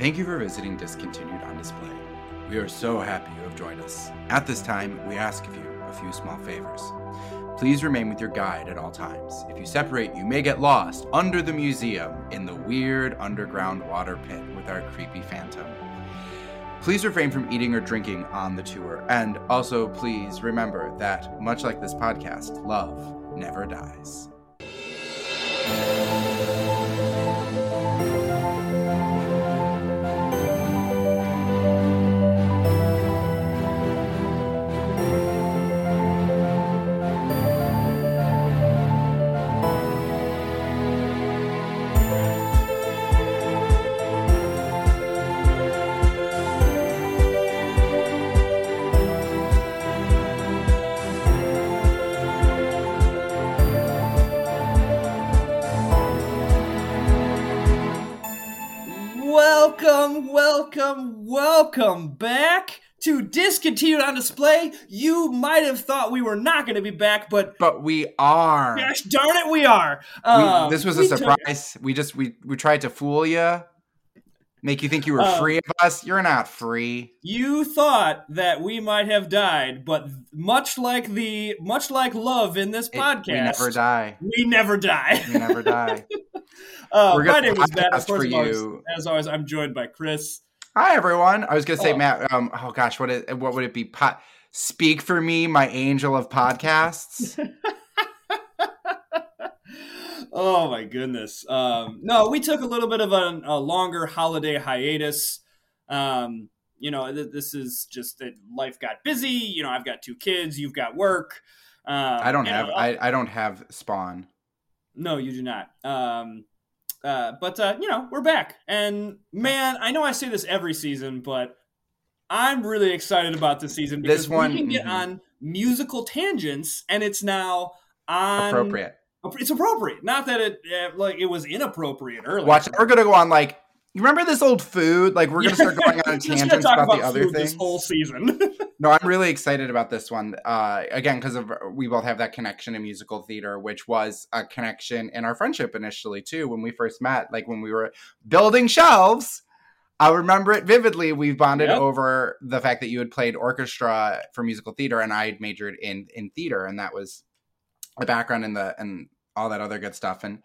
Thank you for visiting Discontinued on Display. We are so happy you have joined us. At this time, we ask of you a few small favors. Please remain with your guide at all times. If you separate, you may get lost under the museum in the weird underground water pit with our creepy phantom. Please refrain from eating or drinking on the tour. And also, please remember that, much like this podcast, love never dies. On Display. You might have thought we were not going to be back, but But we are. gosh darn it, we are. We- Um, this was a took- surprise. We just we we tried to fool you, make you think you were Um, free of us. You're not free. You thought that we might have died, but much like the much like love in this It- podcast, we never die. we never die. We never die. Uh, my name is Matt. Of course, for as always- you. as always, I'm joined by Chris. Hi everyone. I was gonna say. Matt. Um. Oh gosh, what is, what would it be? Po- Speak for me, my angel of podcasts. oh my goodness. Um, no, we took a little bit of a, a longer holiday hiatus. Um, you know, th- this is just that life got busy. You know, I've got two kids. You've got work. Um, I don't have. I, I don't have spawn. no, you do not. Um, uh, but uh, you know, we're back, and man, I know I say this every season, but I'm really excited about this season because This one- we can get mhm. on musical tangents, and it's now on Appropriate. It's appropriate. Not that it uh, like it was inappropriate earlier. Watch. We're gonna go on like. You remember this old food? Like we're gonna start going on tangents talk about, the other food things. This whole season. No, I'm really excited about this one. Uh, again, because of we both have that connection in musical theater, which was a connection in our friendship initially too. When we first met, like when we were building shelves, I remember it vividly. We bonded Yep. over the fact that you had played orchestra for musical theater, and I had majored in in theater, and that was the background and the and all that other good stuff. And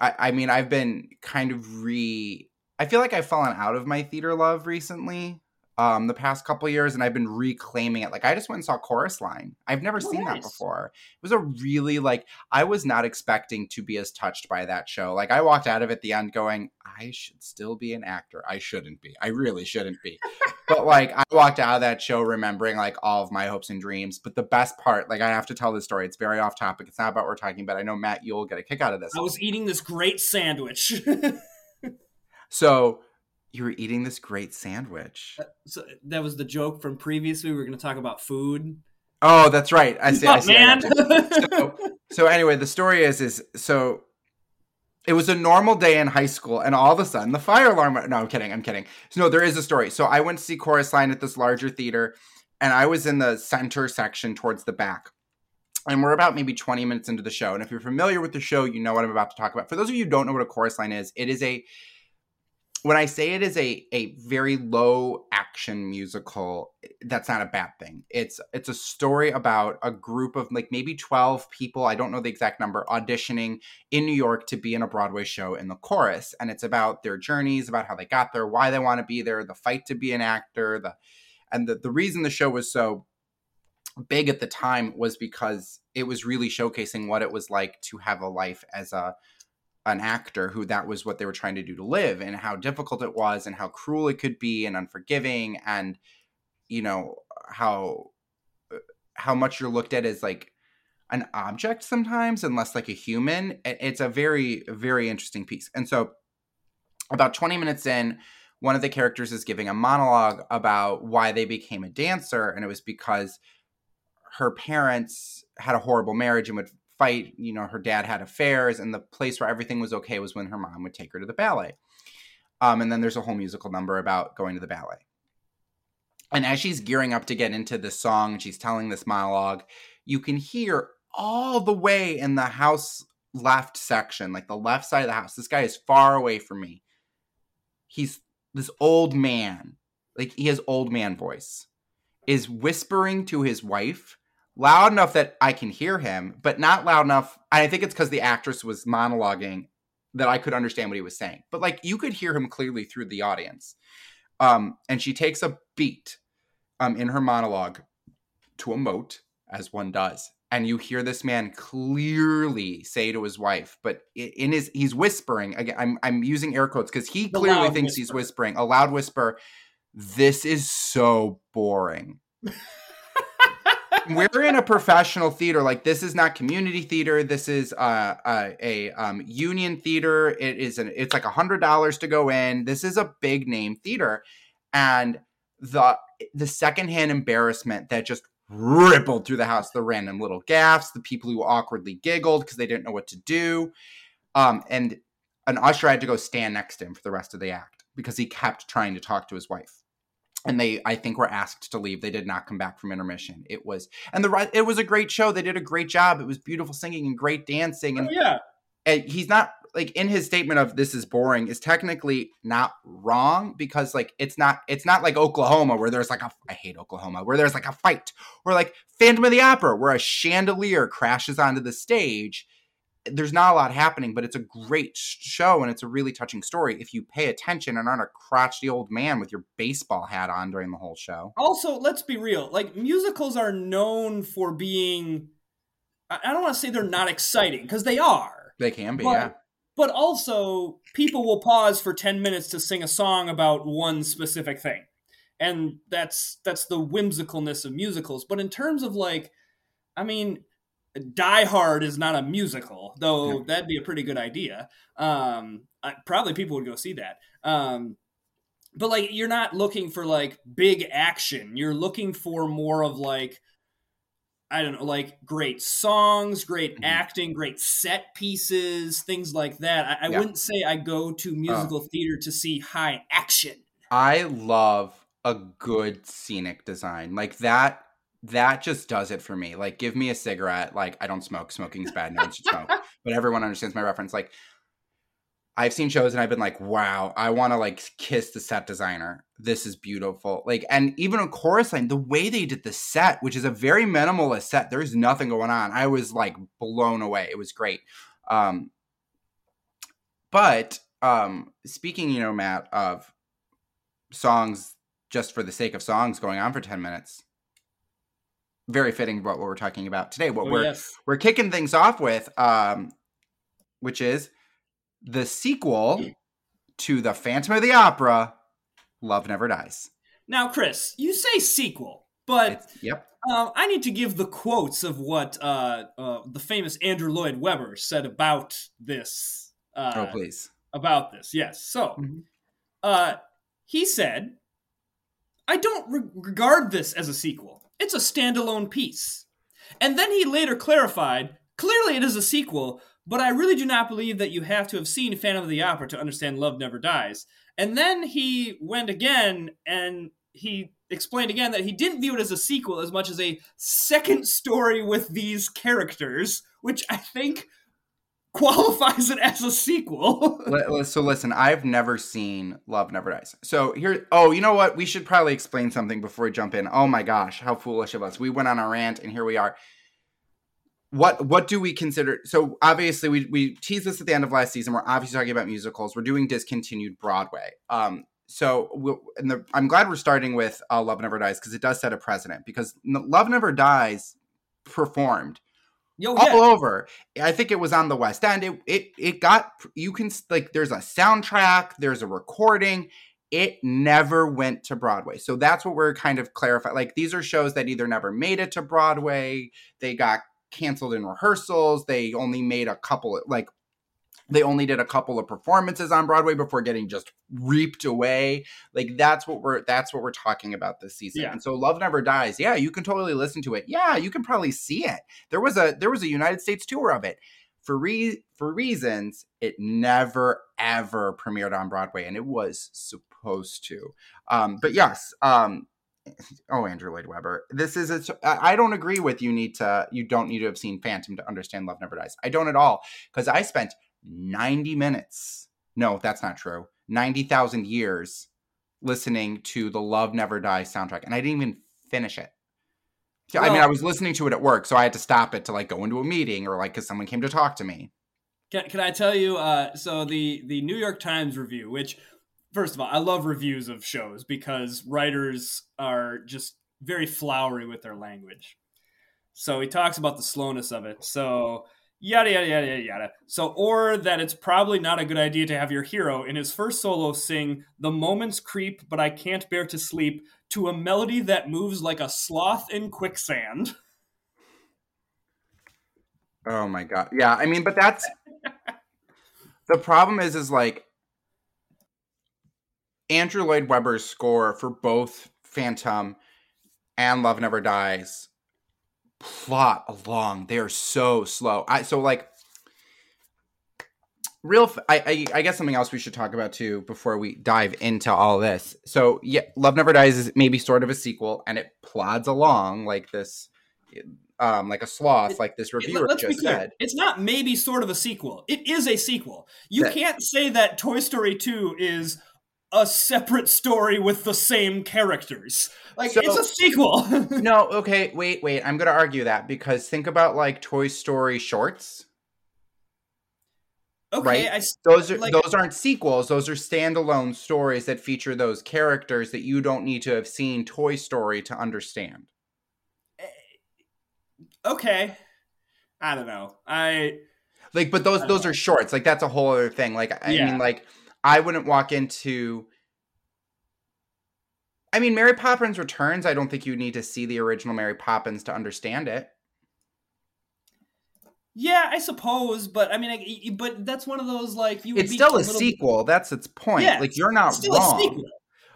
I, I mean, I've been kind of re. I feel like I've fallen out of my theater love recently um the past couple years and I've been reclaiming it. Like I just went and saw Chorus Line. I've never Oh, seen that before. It was a really like I was not expecting to be as touched by that show. Like I walked out of it at the end going, I should still be an actor. I shouldn't be. I really shouldn't be. but like I walked out of that show remembering like all of my hopes and dreams. But the best part, like I have to tell this story. It's very off topic. It's not about what we're talking about. I know Matt, you'll get a kick out of this. I was eating this great sandwich. So you were eating this great sandwich. so that was the joke from previously. We were going to talk about food. Oh, that's right. I see. I see. Man. gotcha. so, so anyway, the story is is so it was a normal day in high school, and all of a sudden the fire alarm. went- No, I'm kidding. I'm kidding. So, no, there is a story. So I went to see Chorus Line at this larger theater, and I was in the center section towards the back. And we're about maybe 20 minutes into the show. And if you're familiar with the show, you know what I'm about to talk about. For those of you who don't know what a chorus line is, it is a when I say it is a a very low action musical, that's not a bad thing. It's it's a story about a group of like maybe 12 people, I don't know the exact number, auditioning in New York to be in a Broadway show in the chorus. And it's about their journeys, about how they got there, why they want to be there, the fight to be an actor, the and the, the reason the show was so big at the time was because it was really showcasing what it was like to have a life as a an actor who that was what they were trying to do to live and how difficult it was and how cruel it could be and unforgiving and you know how uh, how much you're looked at as like an object sometimes and less like a human it's a very very interesting piece. And so about 20 minutes in one of the characters is giving a monologue about why they became a dancer and it was because her parents had a horrible marriage and would fight you know her dad had affairs and the place where everything was okay was when her mom would take her to the ballet. Um, and then there's a whole musical number about going to the ballet. And as she's gearing up to get into this song she's telling this monologue you can hear all the way in the house left section like the left side of the house this guy is far away from me. He's this old man, like he has old man voice, is whispering to his wife loud enough that I can hear him, but not loud enough. And I think it's because the actress was monologuing that I could understand what he was saying. But like you could hear him clearly through the audience. Um, and she takes a beat um, in her monologue to emote, as one does. And you hear this man clearly say to his wife, but in his he's whispering again. I'm I'm using air quotes because he The clearly thinks he's whispering a loud whisper. This is so boring. We're in a professional theater. Like this is not community theater. This is uh, uh, a um, union theater. It is an. It's like a hundred dollars to go in. This is a big name theater, and the the secondhand embarrassment that just rippled through the house. The random little gaffs. The people who awkwardly giggled because they didn't know what to do. Um, and an usher had to go stand next to him for the rest of the act because he kept trying to talk to his wife and they i think were asked to leave. They did not come back from intermission. It was and the it was a great show. They did a great job. It was beautiful singing and great dancing and, oh, yeah. and he's not like in his statement of this is boring is technically not wrong because like it's not it's not like oklahoma where there's like a i hate oklahoma where there's like a fight or like phantom of the opera where a chandelier crashes onto the stage there's not a lot happening, but it's a great show and it's a really touching story if you pay attention and aren't a crotchety old man with your baseball hat on during the whole show. Also, let's be real. Like musicals are known for being I don't want to say they're not exciting because they are. They can be, But- yeah. But also, people will pause for 10 minutes to sing a song about one specific thing. And that's that's the whimsicalness of musicals. But in terms of like I mean, Die Hard is not a musical, though that'd be a pretty good idea. Um, I, probably people would go see that. Um, but like, you're not looking for like big action. You're looking for more of like, I don't know, like great songs, great Mhm. acting, great set pieces, things like that. I, I Yeah. wouldn't say I go to musical theater to see high action. I love a good scenic design. Like that that just does it for me. Like give me a cigarette. Like I don't smoke. Smoking's bad. No one should smoke. But everyone understands my reference. Like I've seen shows and I've been like, wow, I want to like kiss the set designer. This is beautiful. Like, and even a chorus line, the way they did the set, which is a very minimalist set, there's nothing going on. I was like blown away. It was great. Um, but um, speaking, you know, Matt, of songs just for the sake of songs going on for 10 minutes, very fitting what we're talking about today. What Oh, we're yes. we're kicking things off with, um, which is the sequel to the Phantom of the Opera, Love Never Dies. Now, Chris, you say sequel, but It's, yep. Um, I need to give the quotes of what uh, uh, the famous Andrew Lloyd Webber said about this. Uh, oh, please. About this, yes. So, Mhm. uh, he said, "I don't re- regard this as a sequel. It's a standalone piece." And then he later clarified, "Clearly, it is a sequel." But I really do not believe that you have to have seen Phantom of the Opera to understand Love Never Dies. And then he went again and he explained again that he didn't view it as a sequel as much as a second story with these characters, which I think qualifies it as a sequel. So listen, I've never seen Love Never Dies. So here, oh, you know what? We should probably explain something before we jump in. Oh my gosh, how foolish of us! We went on a rant, and here we are. What what do we consider? So obviously, we we teased this at the end of last season. We're obviously talking about musicals. We're doing discontinued Broadway. Um, so we'll, and the, I'm glad we're starting with uh, Love Never Dies because it does set a precedent. Because Love Never Dies performed Yo, all yeah. over. I think it was on the West End. It it it got you can like there's a soundtrack, there's a recording. It never went to Broadway. So that's what we're kind of clarifying. Like these are shows that either never made it to Broadway, they got canceled in rehearsals, they only made a couple like they only did a couple of performances on Broadway before getting just reaped away. Like that's what we're that's what we're talking about this season. Yeah. And so Love Never Dies. Yeah, you can totally listen to it. Yeah, you can probably see it. There was a there was a United States tour of it. For re- for reasons it never ever premiered on Broadway and it was supposed to. Um but yes, um oh Andrew Lloyd Webber. This is a I don't agree with you need to you don't need to have seen Phantom to understand Love Never Dies. I don't at all cuz I spent 90 minutes. No, that's not true. 90,000 years listening to the Love Never Dies soundtrack, and I didn't even finish it. I mean, I was listening to it at work, so I had to stop it to like go into a meeting or like because someone came to talk to me. Can, can I tell you? Uh, so the the New York Times review, which first of all, I love reviews of shows because writers are just very flowery with their language. So he talks about the slowness of it. So yada yada yada yada yada. So or that it's probably not a good idea to have your hero in his first solo sing "The moments creep, but I can't bear to sleep" to a melody that moves like a sloth in quicksand. Oh my god. Yeah, I mean, but that's the problem is is like Andrew Lloyd Webber's score for both Phantom and Love Never Dies plot along. They are so slow. I so like real f- I, I I guess something else we should talk about too before we dive into all this. So yeah, Love Never Dies is maybe sort of a sequel and it plods along like this um like a sloth like this reviewer be just said. It's not maybe sort of a sequel. It is a sequel. You That- can't say that Toy Story 2 is a separate story with the same characters. Like So- it's a sequel. no, okay, wait, wait. I'm going to argue that because think about like Toy Story shorts. okay, Right. I Those are Like- those aren't sequels. Those are standalone stories that feature those characters that you don't need to have seen Toy Story to understand. Eh, okay. I don't know. I Like, but those those know. are shorts. Like that's a whole other thing. Like, I Yeah. mean, like I wouldn't walk into. I mean, Mary Poppins Returns. I don't think you need to see the original Mary Poppins to understand it. yeah, I suppose, but I mean, I, but that's one of those like you. would It's be still a little- sequel. That's its point. Yeah, like you're not wrong.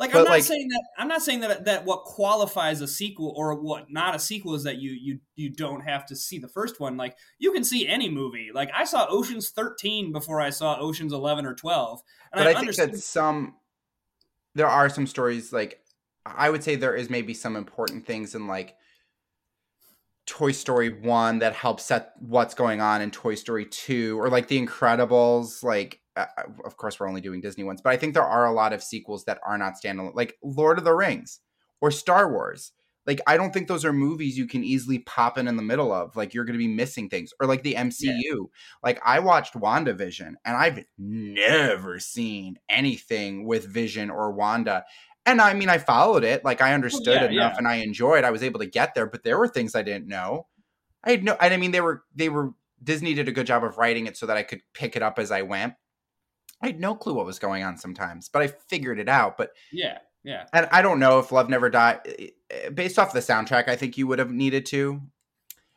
Like But, I'm not like- saying that I'm not saying that that what qualifies a sequel or what not a sequel is that you you you don't have to see the first one. Like you can see any movie. Like I saw Ocean's 13 before I saw Ocean's 11 or 12, and but I, think understood. that some there are some stories like I would say there is maybe some important things in like Toy Story 1 that helps set what's going on in Toy Story 2 or like The Incredibles like uh, of course we're only doing Disney ones but I think there are a lot of sequels that are not standalone like Lord of the Rings or Star Wars like I don't think those are movies you can easily pop in in the middle of like you're going to be missing things or like the MCU like I watched WandaVision and I've never seen anything with Vision or Wanda. And I mean I followed it, like I oh, understood yeah, enough yeah. and I enjoyed. I was able to get there, but there were things I didn't know. I had no and I mean they were they were Disney did a good job of writing it so that I could pick it up as I went. I had no clue what was going on sometimes, but I figured it out. But yeah, yeah. and I don't know if Love Never Die, eh, based off the soundtrack, I think you would have needed to.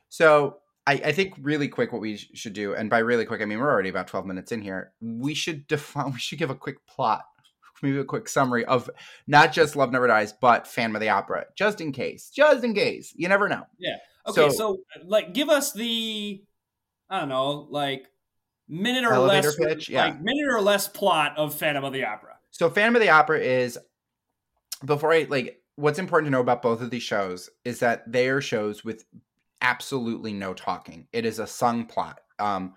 So I, I think really quick what we sh- should do, and by really quick I mean we're already about twelve minutes in here. We should define. We should give a quick plot, maybe a quick summary of not just Love Never Dies, but Phantom of the Opera, just in case, just in case. You never know. Yeah. Okay, So- so, like give us the I don't know, like minute or less pitch? Yeah. like minute or less plot of Phantom of the Opera. So Phantom of the Opera is before I like what's important to know about both of these shows is that they are shows with absolutely no talking. It is a sung plot. Um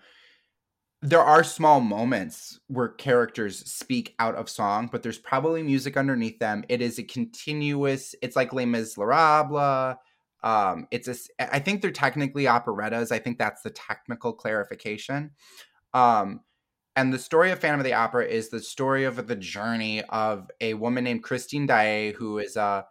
there are small moments where characters speak out of song, but there's probably music underneath them. It is a continuous, it's like Les Miserables. Um, it's a. I think they're technically operettas. I think that's the technical clarification. Um, and the story of Phantom of the Opera is the story of the journey of a woman named Christine Daae, who is a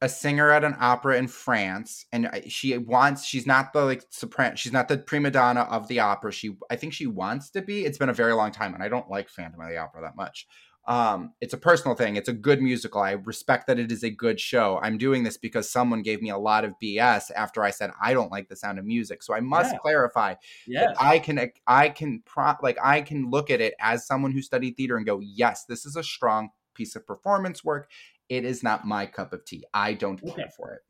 a singer at an opera in France, and she wants. She's not the like soprano. She's not the prima donna of the opera. She, I think, she wants to be. It's been a very long time, and I don't like Phantom of the Opera that much. Um, it's a personal thing. It's a good musical. I respect that it is a good show. I'm doing this because someone gave me a lot of BS after I said I don't like the sound of music. So I must Yeah. clarify Yeah. I can I can pro- like I can look at it as someone who studied theater and go, yes, this is a strong piece of performance work. It is not my cup of tea. I don't care Okay. for it.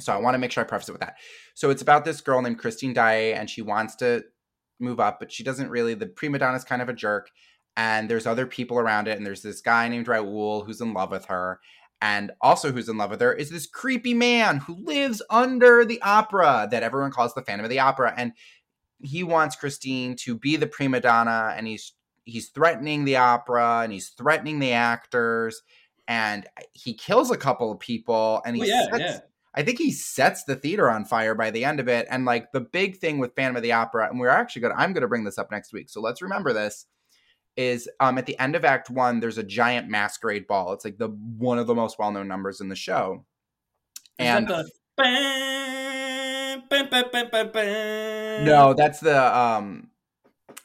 So I want to make sure I preface it with that. So it's about this girl named Christine Daae, and she wants to move up, but she doesn't really. The prima donna is kind of a jerk, and there's other people around it, and there's this guy named Raoul who's in love with her, and also who's in love with her is this creepy man who lives under the opera that everyone calls the Phantom of the Opera, and he wants Christine to be the prima donna, and he's he's threatening the opera and he's threatening the actors and he kills a couple of people and he Oh, yeah, sets, yeah. I think he sets the theater on fire by the end of it. And like the big thing with Phantom of the Opera, and we're actually gonna I'm gonna bring this up next week. So let's remember this. Is um at the end of Act One, there's a giant masquerade ball. It's like the one of the most well known numbers in the show. And that the no, that's the um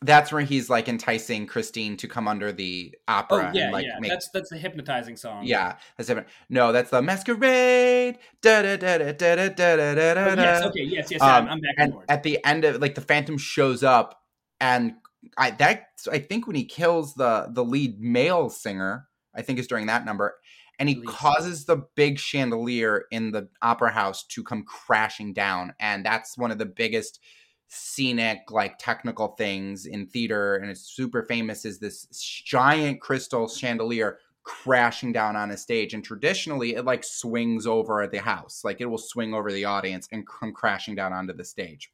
that's where he's like enticing Christine to come under the opera. Oh yeah, and like yeah. make That's that's the hypnotizing song. yeah, that's different. No, that's the masquerade. Da da da da da da da da da Oh, yes. Okay. Yes. Yes. Um, I'm, I'm back and at the end of like the phantom shows up and i that i think when he kills the the lead male singer i think is during that number and he singer. causes the big chandelier in the opera house to come crashing down and that's one of the biggest scenic like technical things in theater and it's super famous is this giant crystal chandelier crashing down on a stage and traditionally it like swings over the house. Like it will swing over the audience and come crashing down onto the stage.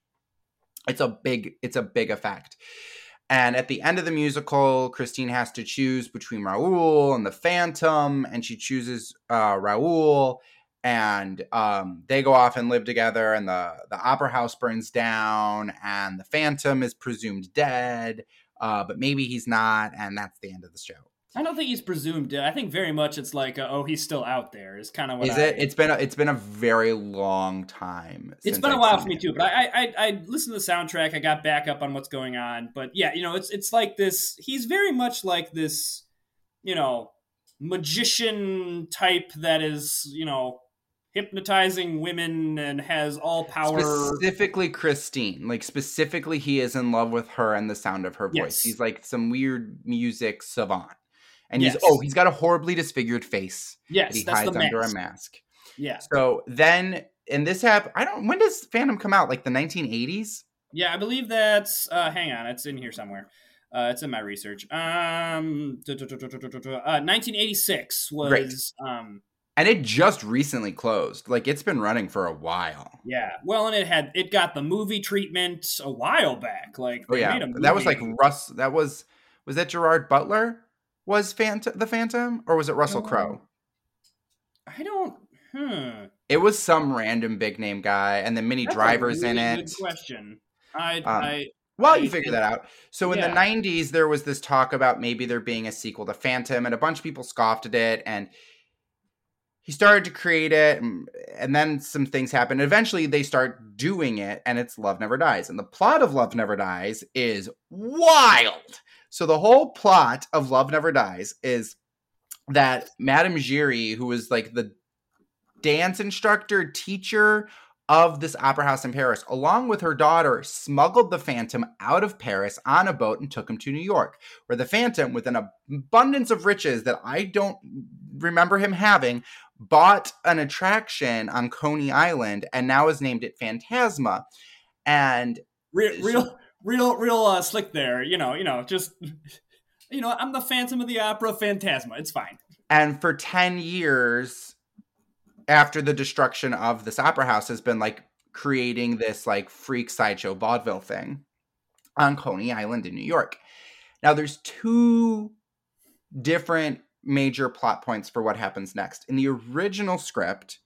It's a big it's a big effect. And at the end of the musical christine has to choose between raoul and the phantom and she chooses uh, raoul and um, they go off and live together and the, the opera house burns down and the phantom is presumed dead uh, but maybe he's not and that's the end of the show I don't think he's presumed dead. I think very much it's like, uh, oh, he's still out there. Is kind of what is I, it it's been a, it's been a very long time It's been a I've while for me it. too, but I, I I listened to the soundtrack. I got back up on what's going on, but yeah, you know, it's it's like this. He's very much like this, you know, magician type that is, you know, hypnotizing women and has all power. Specifically, Christine. Like specifically, he is in love with her and the sound of her voice. Yes. He's like some weird music savant, and he's oh, he's got a horribly disfigured face that yes, he that's hides under mask. a mask. Yeah, So then, in this hap, I don't. When does Phantom come out? Like the 1980s? yeah, I believe that's. Uh, hang on, it's in here somewhere. Uh, it's in my research. Um, uh, 1986 was. Um, And it just recently closed. Like it's been running for a while. yeah, well, and it had it got the movie treatment a while back. Like, Oh yeah, made a that was like. Russ. That was was that Gerard Butler? Was Phantom the Phantom or was it Russell Crowe? I don't. Hmm. It was some random big name guy, and the Minnie That's Driver's in really it. Good question. I, Um, I Well, you figure that out. So in yeah. the 90s, there was this talk about maybe there being a sequel to Phantom, and a bunch of people scoffed at it. And he started to create it, and, then some things happen Eventually, they start doing it, and it's Love Never Dies. And the plot of Love Never Dies is wild. So the whole plot of Love Never Dies is that Madame Giry, who was like the dance instructor, teacher of this opera house in Paris, along with her daughter, smuggled the Phantom out of Paris on a boat and took him to New York, where the Phantom, with an abundance of riches that I don't remember him having, bought an attraction on Coney Island and now has named it Phantasma. And real, real, real, real uh, slick there. You know, you know, just you know, I'm the Phantom of the Opera, Phantasma. It's fine. and for 10 years after the destruction of this opera house has been like creating this like freak sideshow vaudeville thing on coney island in new york now there's two different major plot points for what happens next in the original script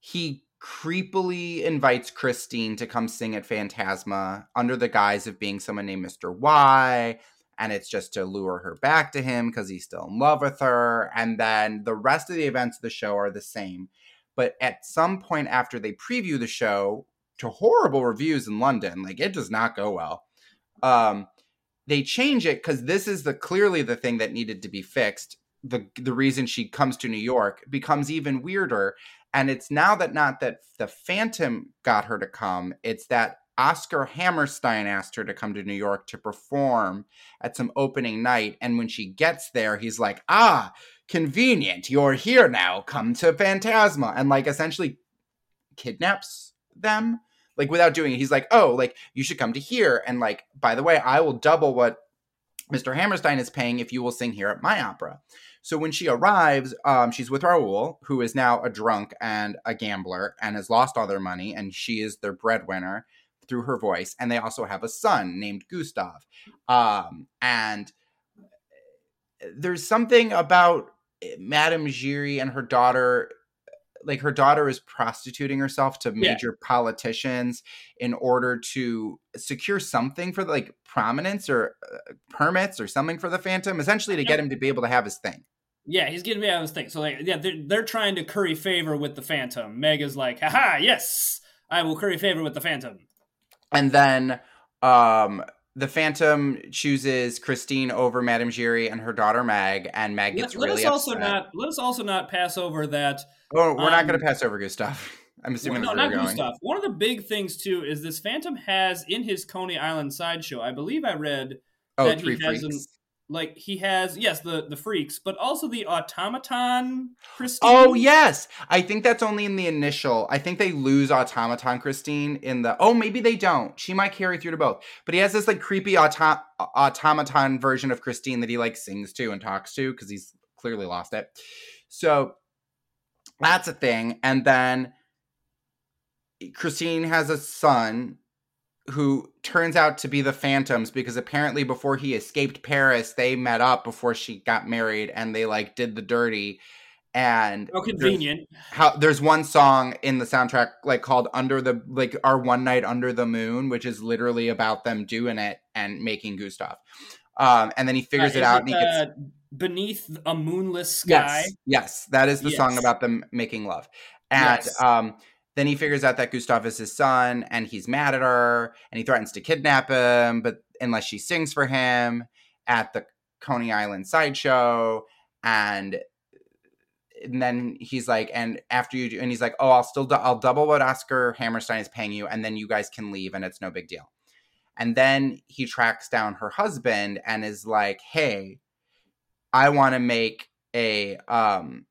he creepily invites christine to come sing at phantasma under the guise of being someone named mr y and it's just to lure her back to him because he's still in love with her. And then the rest of the events of the show are the same. But at some point after they preview the show to horrible reviews in London, like it does not go well. Um, they change it because this is the clearly the thing that needed to be fixed. The the reason she comes to New York becomes even weirder. And it's now that not that the Phantom got her to come, it's that Oscar Hammerstein asked her to come to New York to perform at some opening night. And when she gets there, he's like, ah, convenient. You're here now. Come to Phantasma. And like essentially kidnaps them. Like without doing it, he's like, oh, like you should come to here. And like, by the way, I will double what Mr. Hammerstein is paying if you will sing here at my opera. So when she arrives, um, she's with Raoul, who is now a drunk and a gambler and has lost all their money, and she is their breadwinner through her voice. And they also have a son named Gustav. Um, and there's something about eh, Madame Giry and her daughter like her daughter is prostituting herself to Yeah. major politicians in order to secure something for like prominence or uh, permits or something for the phantom essentially to get him to be able to have his thing Yeah, he's getting me out of this thing. So like, yeah, they're, they're trying to curry favor with the Phantom. Meg is like, haha, yes, I will curry favor with the Phantom. and then um the phantom chooses christine over madame giry and her daughter mag and mag Let, gets let really us also upset. not let us also not pass over that. oh we're not going um, to pass over gustav i'm assuming no, where not we're going Gustav. One of the big things too is this Phantom has in his Coney Island sideshow. I believe I read oh that he three has an- freaks like he has yes the the freaks, but also the automaton Christine. Oh yes, I think that's only in the initial. I think they lose automaton Christine in the. Oh, maybe they don't. She might carry through to both. But he has this like creepy auto- automaton version of Christine that he like sings to and talks to because he's clearly lost it. So that's a thing. And then Christine has a son who turns out to be the Phantoms because apparently before he escaped Paris, they met up before she got married and they like did the dirty. And How there's- convenient. how there's one song in the soundtrack like called under the like our one night under the moon which is literally about them doing it and making gustav um and then he figures Uh, it out and he gets uh, beneath a moonless sky. yes yes that is the song about them making love and Yes. um then he figures out that gustav is his son and he's mad at her and he threatens to kidnap him but unless she sings for him at the coney island sideshow and and then he's like, and after you do, and he's like, oh, I'll still, du- I'll double what Oscar Hammerstein is paying you, and then you guys can leave, and it's no big deal. And then he tracks down her husband and is like, hey, I want to make a um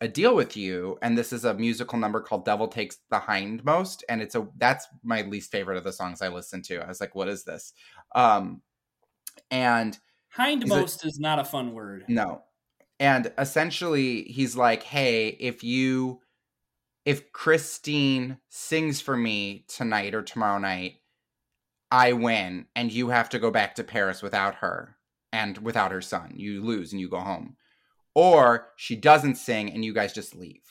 a deal with you, and this is a musical number called "Devil Takes the Hindmost," and it's a that's my least favorite of the songs I listen to. I was like, what is this? Um, and Hindmost is not a fun word. no. And essentially, he's like, hey, if you, if Christine sings for me tonight or tomorrow night, I win, and you have to go back to Paris without her and without her son. You lose and you go home. Or she doesn't sing and you guys just leave.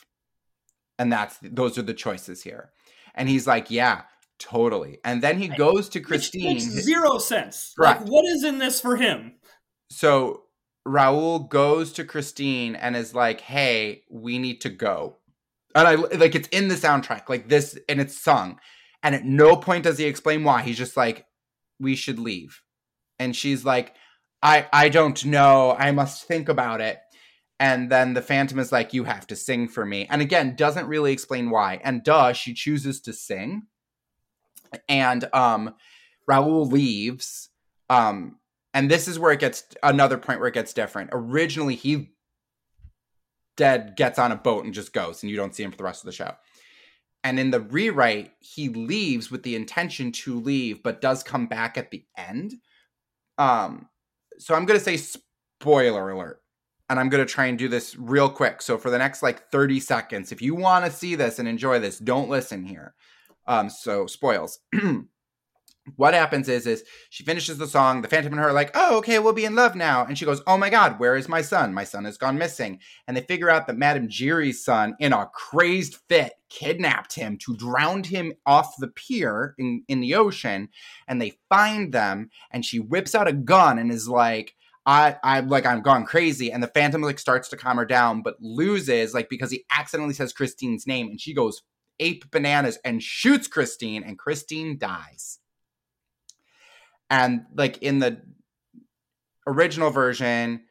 And that's those are the choices here. And he's like, yeah, totally. And then he goes to Which Christine. makes zero sense. Correct. Like, what is in this for him? so Raoul goes to Christine and is like, "Hey, we need to go." And I like it's in the soundtrack, like this, and it's sung. And at no point does he explain why. He's just like, "We should leave," and she's like, "I I don't know. I must think about it." And then the Phantom is like, "You have to sing for me," and again doesn't really explain why. And duh, she chooses to sing. And um, Raoul leaves. Um, and this is where it gets another point where it gets different. Originally, he dead gets on a boat and just goes, and you don't see him for the rest of the show. And in the rewrite, he leaves with the intention to leave, but does come back at the end. Um, so I'm gonna say spoiler alert, and I'm gonna try and do this real quick. So for the next like 30 seconds, if you want to see this and enjoy this, don't listen here. Um, so spoils. what happens is is she finishes the song the phantom and her are like oh okay we'll be in love now and she goes oh my god where is my son my son has gone missing and they figure out that madame giry's son in a crazed fit kidnapped him to drown him off the pier in, in the ocean and they find them and she whips out a gun and is like I, I like I'm gone crazy, and the Phantom like starts to calm her down, but loses like because he accidentally says Christine's name, and she goes ape bananas and shoots Christine, and Christine dies. And like in the original version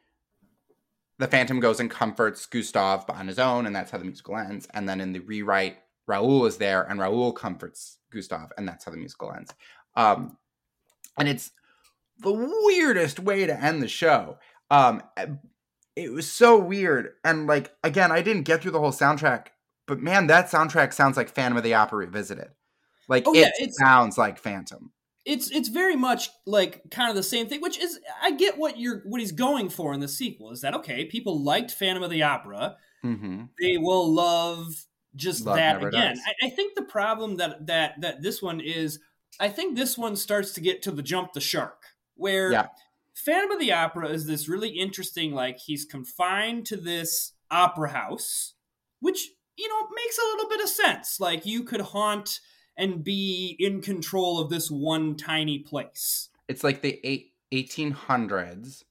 the phantom goes and comforts gustav on his own and that's how the musical ends. And then in the rewrite raoul is there and raoul comforts gustav and that's how the musical ends. Um and it's the weirdest way to end the show um it was so weird and like again i didn't get through the whole soundtrack but man that soundtrack sounds like phantom of the opera revisited like Oh, it yeah, sounds like phantom It's it's very much like kind of the same thing, which is I get what you're what he's going for in the sequel. Is that okay? People liked Phantom of the Opera. mm-hmm. They will love just Love that again. I, I think the problem that that that this one is, I think this one starts to get to the jump the shark, where Yeah. Phantom of the Opera is this really interesting, like he's confined to this opera house, which you know makes a little bit of sense. Like you could haunt and be in control of this one tiny place. It's like the eight, 1800s.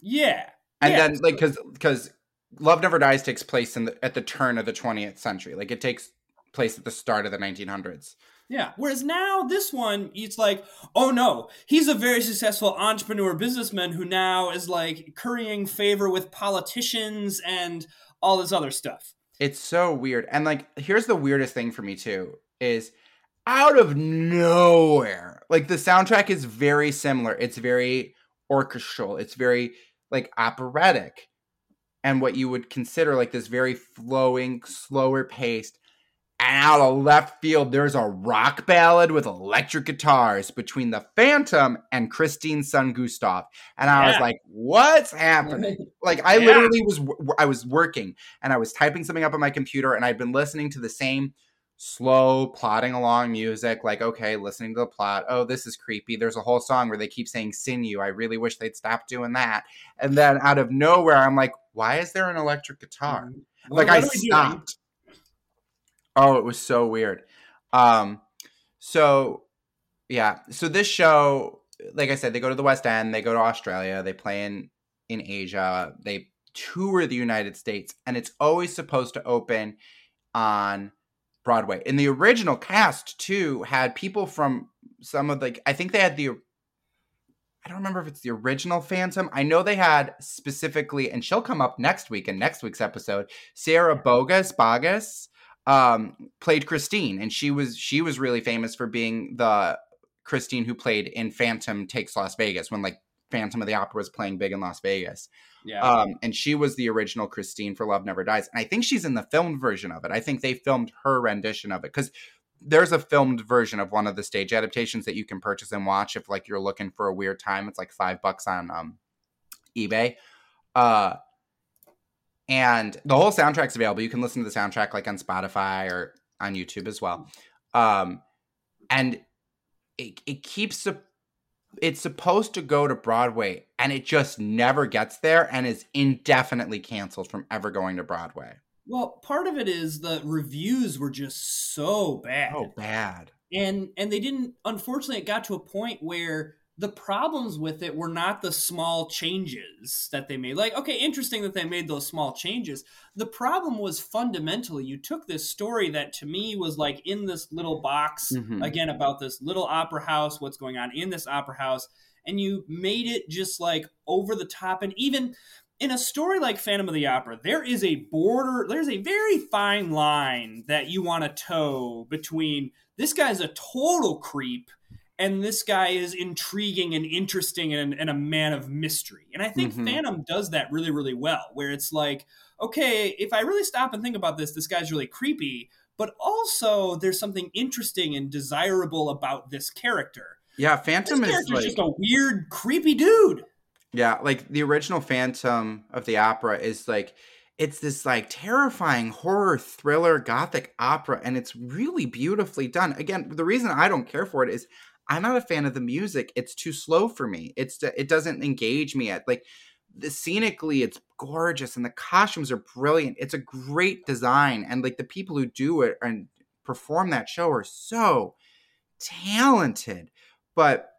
Yeah. And yeah. then like cuz cuz Love Never Dies takes place in the, at the turn of the 20th century. Like it takes place at the start of the 1900s. Yeah. Whereas now this one, it's like, oh no, he's a very successful entrepreneur businessman who now is like currying favor with politicians and all this other stuff. It's so weird. And like here's the weirdest thing for me too is out of nowhere. Like the soundtrack is very similar. It's very orchestral. It's very like operatic. And what you would consider like this very flowing, slower paced and out of left field, there's a rock ballad with electric guitars between the Phantom and Christine Sun Gustav. And I yeah. was like, "What's happening?" like I yeah. literally was I was working and I was typing something up on my computer, and I'd been listening to the same slow plodding along music. Like, okay, listening to the plot. Oh, this is creepy. There's a whole song where they keep saying "sinew." I really wish they'd stop doing that. And then out of nowhere, I'm like, "Why is there an electric guitar?" Mm-hmm. Well, like I stopped. Oh, it was so weird. Um, so yeah, so this show, like I said, they go to the West End, they go to Australia, they play in in Asia, they tour the United States, and it's always supposed to open on Broadway. And the original cast, too, had people from some of the. I think they had the. I don't remember if it's the original Phantom. I know they had specifically, and she'll come up next week in next week's episode. Sierra Boggess Boggess um, played Christine, and she was she was really famous for being the Christine who played in Phantom Takes Las Vegas when like Phantom of the Opera was playing big in Las Vegas. Yeah. Um, and she was the original Christine for Love Never Dies. And I think she's in the filmed version of it. I think they filmed her rendition of it because there's a filmed version of one of the stage adaptations that you can purchase and watch if like you're looking for a weird time. It's like five bucks on um, eBay. Uh, and the whole soundtrack's available. You can listen to the soundtrack like on Spotify or on YouTube as well. Um, and it, it keeps it's supposed to go to Broadway and it just never gets there and is indefinitely canceled from ever going to Broadway. Well, part of it is the reviews were just so bad. Oh, bad. And and they didn't unfortunately it got to a point where the problems with it were not the small changes that they made. Like, okay, interesting that they made those small changes. The problem was fundamentally you took this story that to me was like in this little box, mm-hmm. again, about this little opera house, what's going on in this opera house, and you made it just like over the top. And even in a story like Phantom of the Opera, there is a border, there's a very fine line that you want to toe between this guy's a total creep and this guy is intriguing and interesting and, and a man of mystery. And I think mm-hmm. Phantom does that really, really well, where it's like, okay, if I really stop and think about this, this guy's really creepy, but also there's something interesting and desirable about this character. Yeah, Phantom this is like, just a weird, creepy dude. Yeah, like the original Phantom of the Opera is like it's this like terrifying horror thriller gothic opera and it's really beautifully done. Again, the reason I don't care for it is I'm not a fan of the music. It's too slow for me. It's it doesn't engage me at like the scenically it's gorgeous and the costumes are brilliant. It's a great design and like the people who do it and perform that show are so talented. But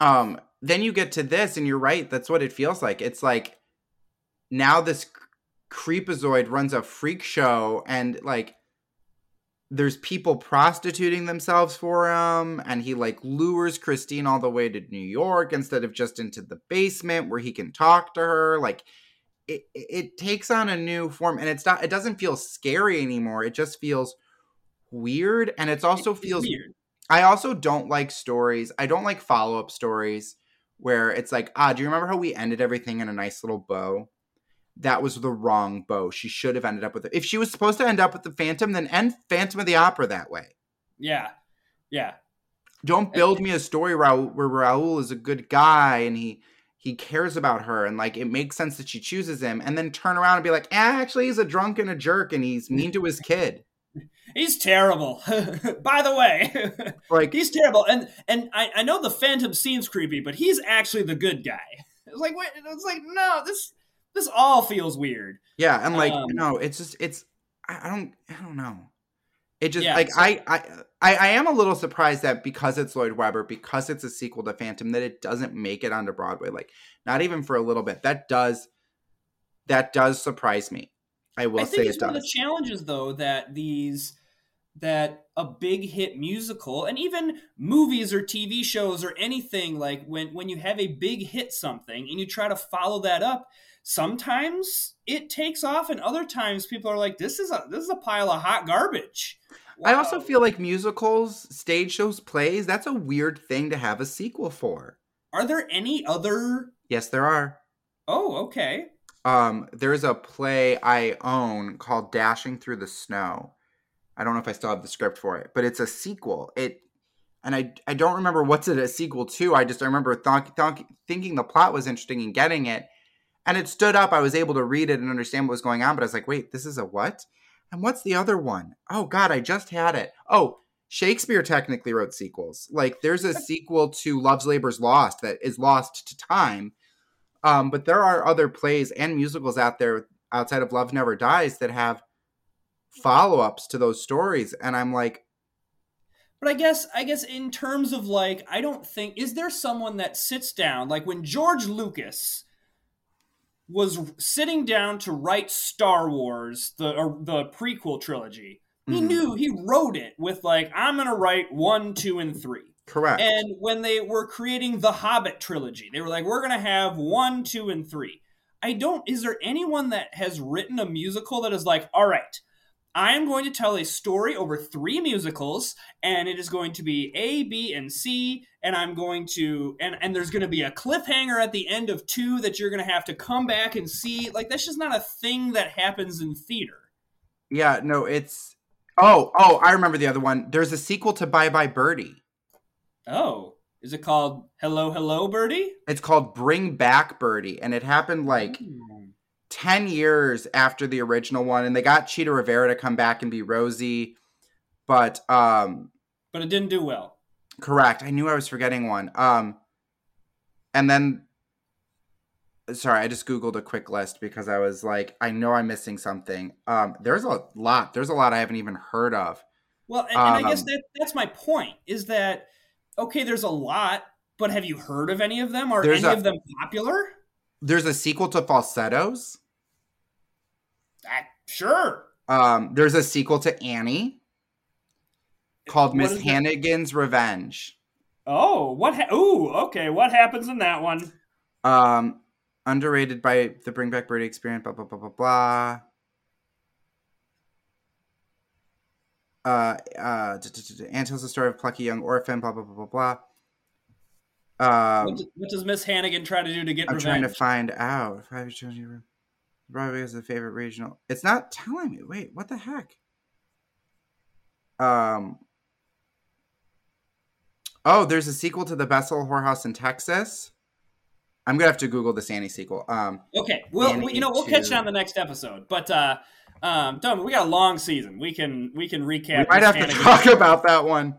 um then you get to this and you're right, that's what it feels like. It's like now this creepazoid runs a freak show and like there's people prostituting themselves for him and he like lures christine all the way to new york instead of just into the basement where he can talk to her. Like it, it takes on a new form and it's not it doesn't feel scary anymore. It just feels weird and it's also it's feels weird. I also don't like stories i don't like follow-up stories where it's like ah do you remember how we ended everything in a nice little bow that was the wrong bow. She should have ended up with it. If she was supposed to end up with the Phantom, then end Phantom of the Opera that way. Yeah. Yeah. Don't build me a story where, where Raoul is a good guy and he he cares about her and like it makes sense that she chooses him and then turn around and be like, eh, actually he's a drunk and a jerk and he's mean to his kid. he's terrible. By the way, Like he's terrible. And and I, I know the Phantom seems creepy, but he's actually the good guy. It's like wait, it's like no, this this all feels weird. yeah, and like Um, no, it's just it's I, I don't I don't know. It just Yeah, like so- I, I I I am a little surprised that because it's Lloyd Webber, because it's a sequel to Phantom, that it doesn't make it onto Broadway. Like not even for a little bit. That does that does surprise me. I will I say it it's one of the challenges though that these that a big hit musical and even movies or TV shows or anything like when when you have a big hit something and you try to follow that up sometimes it takes off and other times people are like this is a this is a pile of hot garbage I also feel like musicals, stage shows, plays, that's a weird thing to have a sequel for. are there any other Yes, there are. oh okay Um, there's a play I own called Dashing Through the Snow. I don't know if I still have the script for it, but it's a sequel. It and I I don't remember what's it a sequel to. I just I remember th- th- thinking the plot was interesting and getting it. And it stood up. I was able to read it and understand what was going on, but I was like, wait, this is a what? And what's the other one? Oh god, I just had it. Oh, Shakespeare technically wrote sequels. Like there's a sequel to Love's Labor's Lost that is lost to time. Um, but there are other plays and musicals out there outside of Love Never Dies that have follow-ups to those stories. And I'm like, But I guess I guess in terms of like I don't think is there someone that sits down like when George Lucas was sitting down to write Star Wars the or the prequel trilogy. He Mhm. knew he wrote it with like I'm going to write 1, 2 and 3. correct. And when they were creating the Hobbit trilogy, they were like we're going to have 1, 2 and 3. I don't is there anyone that has written a musical that is like all right I am going to tell a story over three musicals, and it is going to be A, B, and C, and I'm going to and and there's going to be a cliffhanger at the end of two that you're going to have to come back and see. Like that's just not a thing that happens in theater. yeah, no, it's Oh, oh, I remember the other one. There's a sequel to Bye Bye Birdie. Oh, is it called Hello, Hello, Birdie? It's called Bring Back Birdie, and it happened like Ooh. 10 years after the original one and they got Chita Rivera to come back and be Rosie. But um but it didn't do well. correct. I knew I was forgetting one. Um and then sorry, I just googled a quick list because I was like I know I'm missing something. Um there's a lot. There's a lot I haven't even heard of. Well, and, and I guess Um, that that's my point is that okay, there's a lot, but have you heard of any of them? Are any a- of them popular? There's a sequel to Falsettos. Ah, sure. Um there's a sequel to Annie called What Miss? Hannigan's Revenge. Oh, what? Ha- Ooh, okay. What happens in that one? Um, underrated by the Bring Back Birdie experience. Blah blah blah blah blah. Uh, uh, and tells the story of plucky young orphan. Blah blah blah blah blah. Um, what, does, what does Miss Hannigan try to do to get I'm revenge? trying to find out if I've chosen you. Broadway is a favorite regional. It's not telling me. Wait, what the heck? Um. Oh, there's a sequel to the Best Little Whorehouse in Texas. I'm gonna have to Google the Sandy sequel. Um, okay, well, we, you know, we'll catch you on the next episode. But uh, um, Tom, we got a long season. We can we can recap. we might have to talk about that one.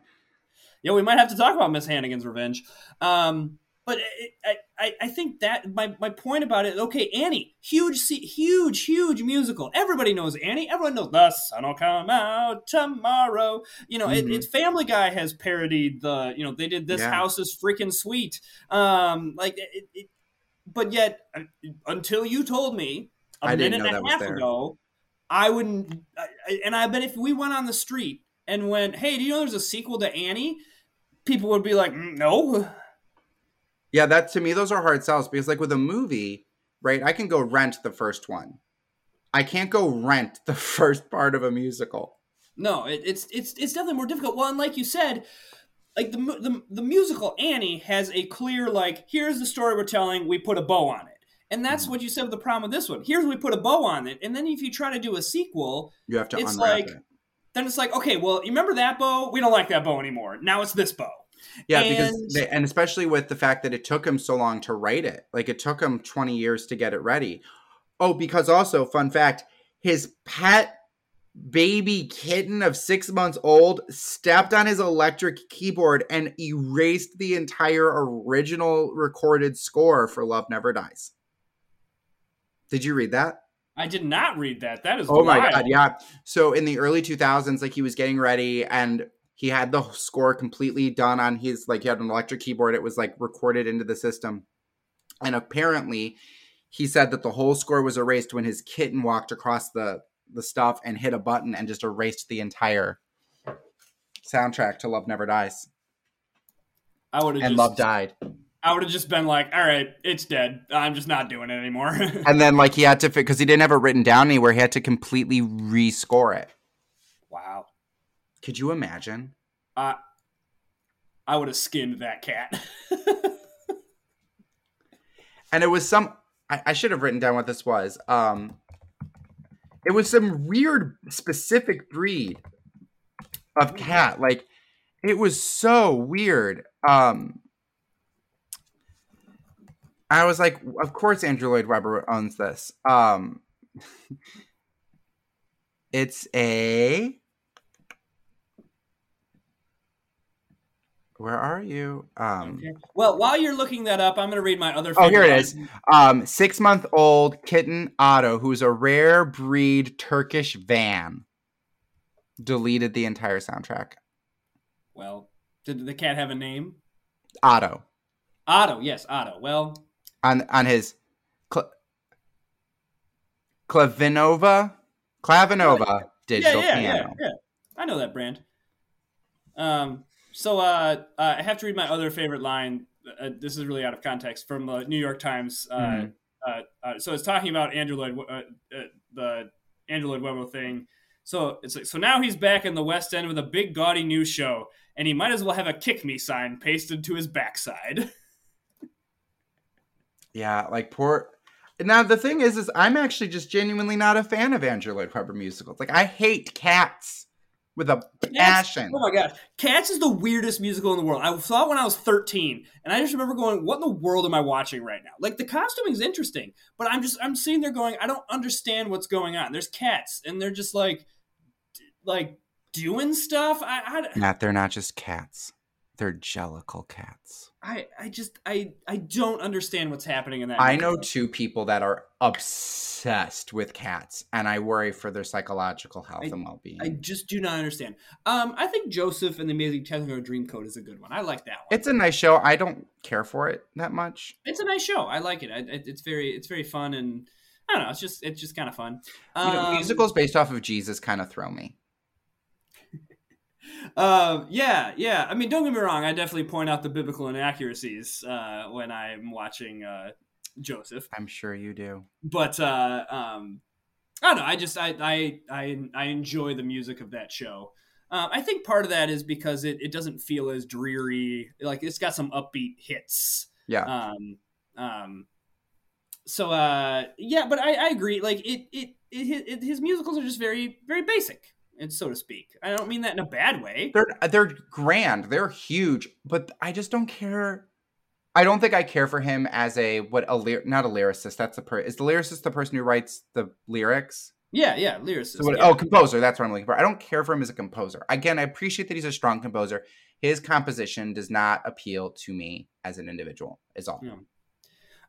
Yeah, we might have to talk about Miss Hannigan's revenge. Um, but I, I, I think that my, my point about it. Okay, Annie, huge, huge, huge musical. Everybody knows Annie. Everyone knows the sun will come out tomorrow. You know, Mhm. it, it's Family Guy has parodied the. You know, they did this Yeah. house is freaking sweet. Um, like it, it, but yet uh, until you told me a I minute and a half ago, I wouldn't. And I bet if we went on the street and went, "Hey, do you know there's a sequel to Annie?" People would be like, "Mm, "No." Yeah, that to me, those are hard sells because, like with a movie, right? I can go rent the first one. I can't go rent the first part of a musical. No, it, it's it's it's definitely more difficult. Well, and like you said, like the, the the musical Annie has a clear like here's the story we're telling. We put a bow on it, and that's Mhm. what you said with the problem with this one. Here's we put a bow on it, and then if you try to do a sequel, You have to It's like- it. then it's like okay, well, you remember that bow? We don't like that bow anymore. Now it's this bow. Yeah, because and- they, and especially with the fact that it took him so long to write it, like it took him twenty years to get it ready. Oh, because also, fun fact, his pet baby kitten of six months old stepped on his electric keyboard and erased the entire original recorded score for Love Never Dies. Did you read that? I did not read that. That is Oh my god, yeah. So in the early 2000s, like he was getting ready and he had the score completely done on his like he had an electric keyboard. It was like recorded into the system. And apparently he said that the whole score was erased when his kitten walked across the the stuff and hit a button and just erased the entire soundtrack to Love Never Dies. I would have And just, Love died. I would have just been like, all right, it's dead. I'm just not doing it anymore. And then like he had to because he didn't have it written down anywhere, he had to completely rescore it. wow. Could you imagine? I I would have skinned that cat. and it was some I, I should have written down what this was. Um it was some weird specific breed of cat. Like it was so weird. Um i was like of course andrew lloyd webber owns this. Um it's a where are you um Okay. Well, while you're looking that up, I'm going to read my other. Oh, here it is. um, six month old kitten Otto, who's a rare breed Turkish van, deleted the entire soundtrack. Well, did the cat have a name? Otto Otto. Yes, Otto. Well, on on his cl- Clavinova Clavinova digital yeah, yeah, piano. yeah, yeah. I know that brand. Um. So, uh, uh, I have to read my other favorite line. Uh, this is really out of context from the New York Times. Uh, Mhm. uh, uh, so it's talking about Andrew Lloyd, uh, uh, the Andrew Lloyd Webber thing. So it's like, so now he's back in the West End with a big gaudy new show, and he might as well have a "kick me" sign pasted to his backside. Yeah, like poor. Now the thing is, is I'm actually just genuinely not a fan of Andrew Lloyd Webber musicals. Like I hate Cats with a passion. Oh my gosh. Cats is the weirdest musical in the world. I saw it when I was 13, and I just remember going, "What in the world am I watching right now?" Like the costuming is interesting, but I'm just I'm sitting there going, I don't understand what's going on. There's cats, and they're just like, like doing stuff. I I, Matt, they're not just cats; they're jellicle cats. I, I just I I don't understand what's happening in that. I know two people that are obsessed with cats, and I worry for their psychological health and well-being. I just do not understand. Um, I think Joseph and the Amazing Technicolor Dreamcoat is a good one. I like that one. it's a nice show. I don't care for it that much. it's a nice show. I like it. I, it it's very it's very fun and I don't know. It's just it's just kind of fun. You know, Um, musicals based off of Jesus kind of throw me. Uh, yeah, yeah. I mean, don't get me wrong. I definitely point out the biblical inaccuracies uh, when I'm watching uh, Joseph. I'm sure you do. But uh, um, I don't know. I just I I I, I enjoy the music of that show. Um, I think part of that is because it, it doesn't feel as dreary. Like it's got some upbeat hits. Yeah. Um, um, so uh, yeah, but I, I agree. Like it, it, it, his musicals are just very, very basic, so to speak. I don't mean that in a bad way. They're they're grand. They're huge, but I just don't care. I don't think I care for him as a what a ly- not a lyricist. That's the per is the lyricist the person who writes the lyrics. Yeah, yeah, lyricist. So what, yeah. Oh, composer. That's what I'm looking for. I don't care for him as a composer. Again, I appreciate that he's a strong composer. His composition does not appeal to me as an individual. Is all. Yeah.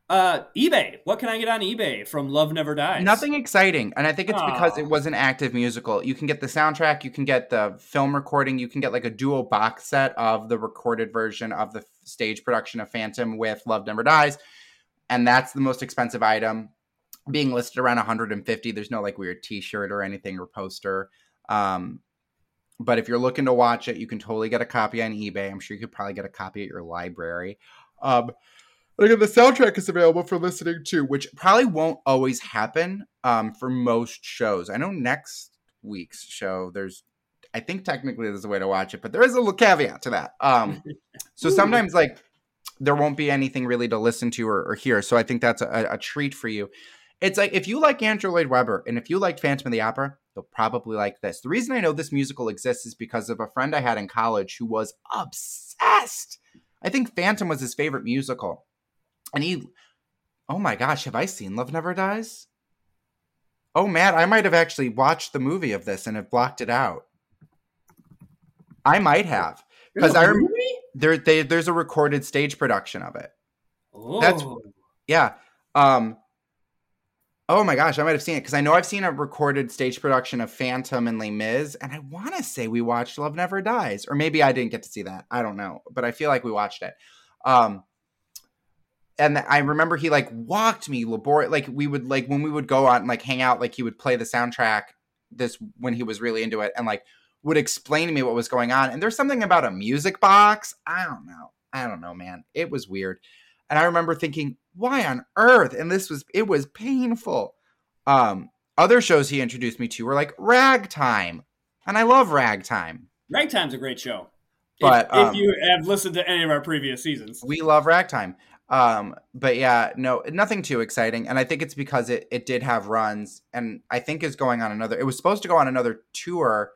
Uh, eBay. What can I get on eBay from Love Never Dies? Nothing exciting, and I think it's because it was an active musical. You can get the soundtrack, you can get the film recording, you can get like a dual box set of the recorded version of the stage production of Phantom with Love Never Dies, and that's the most expensive item, being listed around 150. There's no like weird T-shirt or anything or poster. Um, but if you're looking to watch it, you can totally get a copy on eBay. I'm sure you could probably get a copy at your library. Um, Again, the soundtrack is available for listening to, which probably won't always happen um, for most shows. I know next week's show, there's, I think technically there's a way to watch it, but there is a little caveat to that. Um, so sometimes, like, there won't be anything really to listen to or, or hear. So I think that's a, a treat for you. It's like if you like Andrew Lloyd Webber and if you like Phantom of the Opera, you'll probably like this. The reason I know this musical exists is because of a friend I had in college who was obsessed. I think Phantom was his favorite musical. And he, oh my gosh, have I seen Love Never Dies? Oh, Matt, I might have actually watched the movie of this and have blocked it out. I might have because I rem- there they, there's a recorded stage production of it. Oh. That's- Yeah. Um. Oh my gosh, I might have seen it because I know I've seen a recorded stage production of Phantom and Les Mis, and I want to say we watched Love Never Dies, or maybe I didn't get to see that. I don't know, but I feel like we watched it. Um. And I remember he like walked me labor like we would like when we would go out and like hang out, like he would play the soundtrack this when he was really into it and like would explain to me what was going on. And there's something about a music box. I don't know. I don't know, man. It was weird. And I remember thinking, why on earth? And this was it was painful. Um, other shows he introduced me to were like Ragtime. And I love Ragtime. Ragtime's a great show. But, if, if um, you have listened to any of our previous seasons, We love Ragtime. Um, but yeah, no, nothing too exciting. And I think it's because it, it did have runs and I think is going on another it was supposed to go on another tour,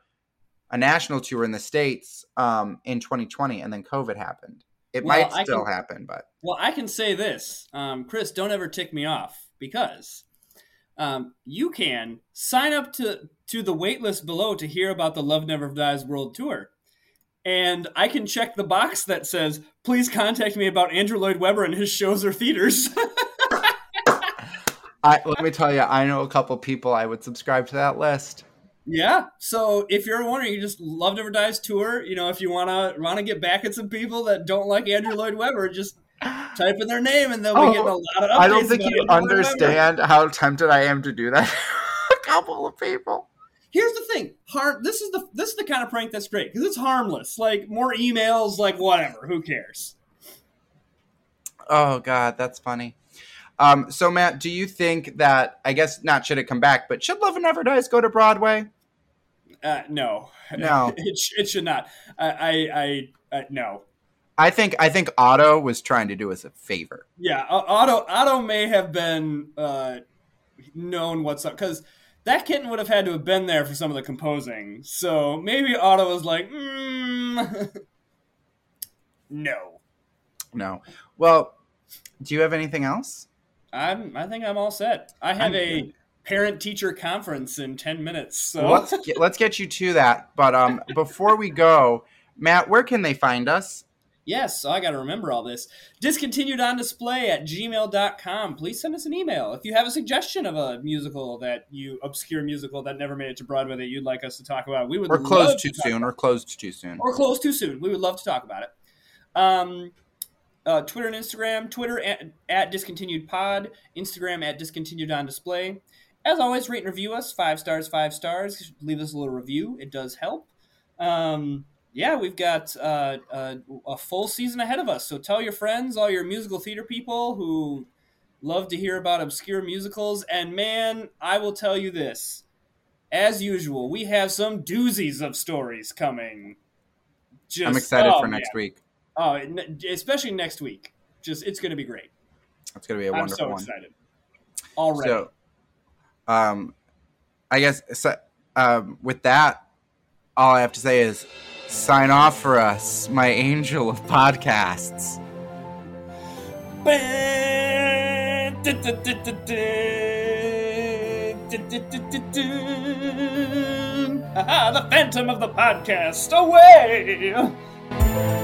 a national tour in the States um in 2020, and then COVID happened. It Well, might I still can- happen, but Well, I can say this, um, Chris. Don't ever tick me off because um, you can sign up to to the waitlist below to hear about the Love Never Dies World Tour, and I can check the box that says, "Please contact me about Andrew Lloyd Webber and his shows or theaters." I let me tell you, I know a couple people I would subscribe to that list. yeah. So if you're wondering, you just Love Never Dies tour. You know, if you wanna wanna get back at some people that don't like Andrew Lloyd Webber, just type in their name and they'll Oh, be getting a oh, lot of. Updates I don't think you Andrew understand how tempted I am to do that. a couple of people. Here's the thing, harm. This is the this is the kind of prank that's great because it's harmless. Like more emails, like whatever. Who cares? Oh God, that's funny. Um, so Matt, do you think that I guess not should it come back, but should Love and Never Dies go to Broadway? Uh, no, No. it, sh- it should not. I I, I uh, no. I think I think Otto was trying to do us a favor. Yeah, Otto Otto may have been uh, known what's up because that kitten would have had to have been there for some of the composing. So maybe Otto was like, mm, no. No. Well, do you have anything else? I'm I think I'm all set. I have I'm a good. parent teacher conference in ten minutes. So Let's get, let's get you to that. But um, before we go, Matt, where can they find us? Yes, so I got to remember all this. Discontinued on display at gmail.com. Please send us an email. If you have a suggestion of a musical that you, obscure musical that never made it to Broadway that you'd like us to talk about, we would Or closed to too talk- soon? Or closed too soon? Or closed too soon. We would love to talk about it. Um, uh, Twitter and Instagram. Twitter at, at discontinued pod. Instagram at discontinued on display. As always, rate and review us. Five stars, five stars. Leave us a little review. It does help. Um, yeah, we've got uh, uh, a full season ahead of us. So tell your friends, all your musical theater people who love to hear about obscure musicals. And man, I will tell you this. As usual, we have some doozies of stories coming. Just, I'm excited oh, for man. next week. Oh, n- especially next week. Just it's going to be great. It's going to be a I'm wonderful so one. excited. Already. So, um, I guess so, um, with that, all I have to say is sign off for us, my angel of podcasts. The phantom of the podcast, away!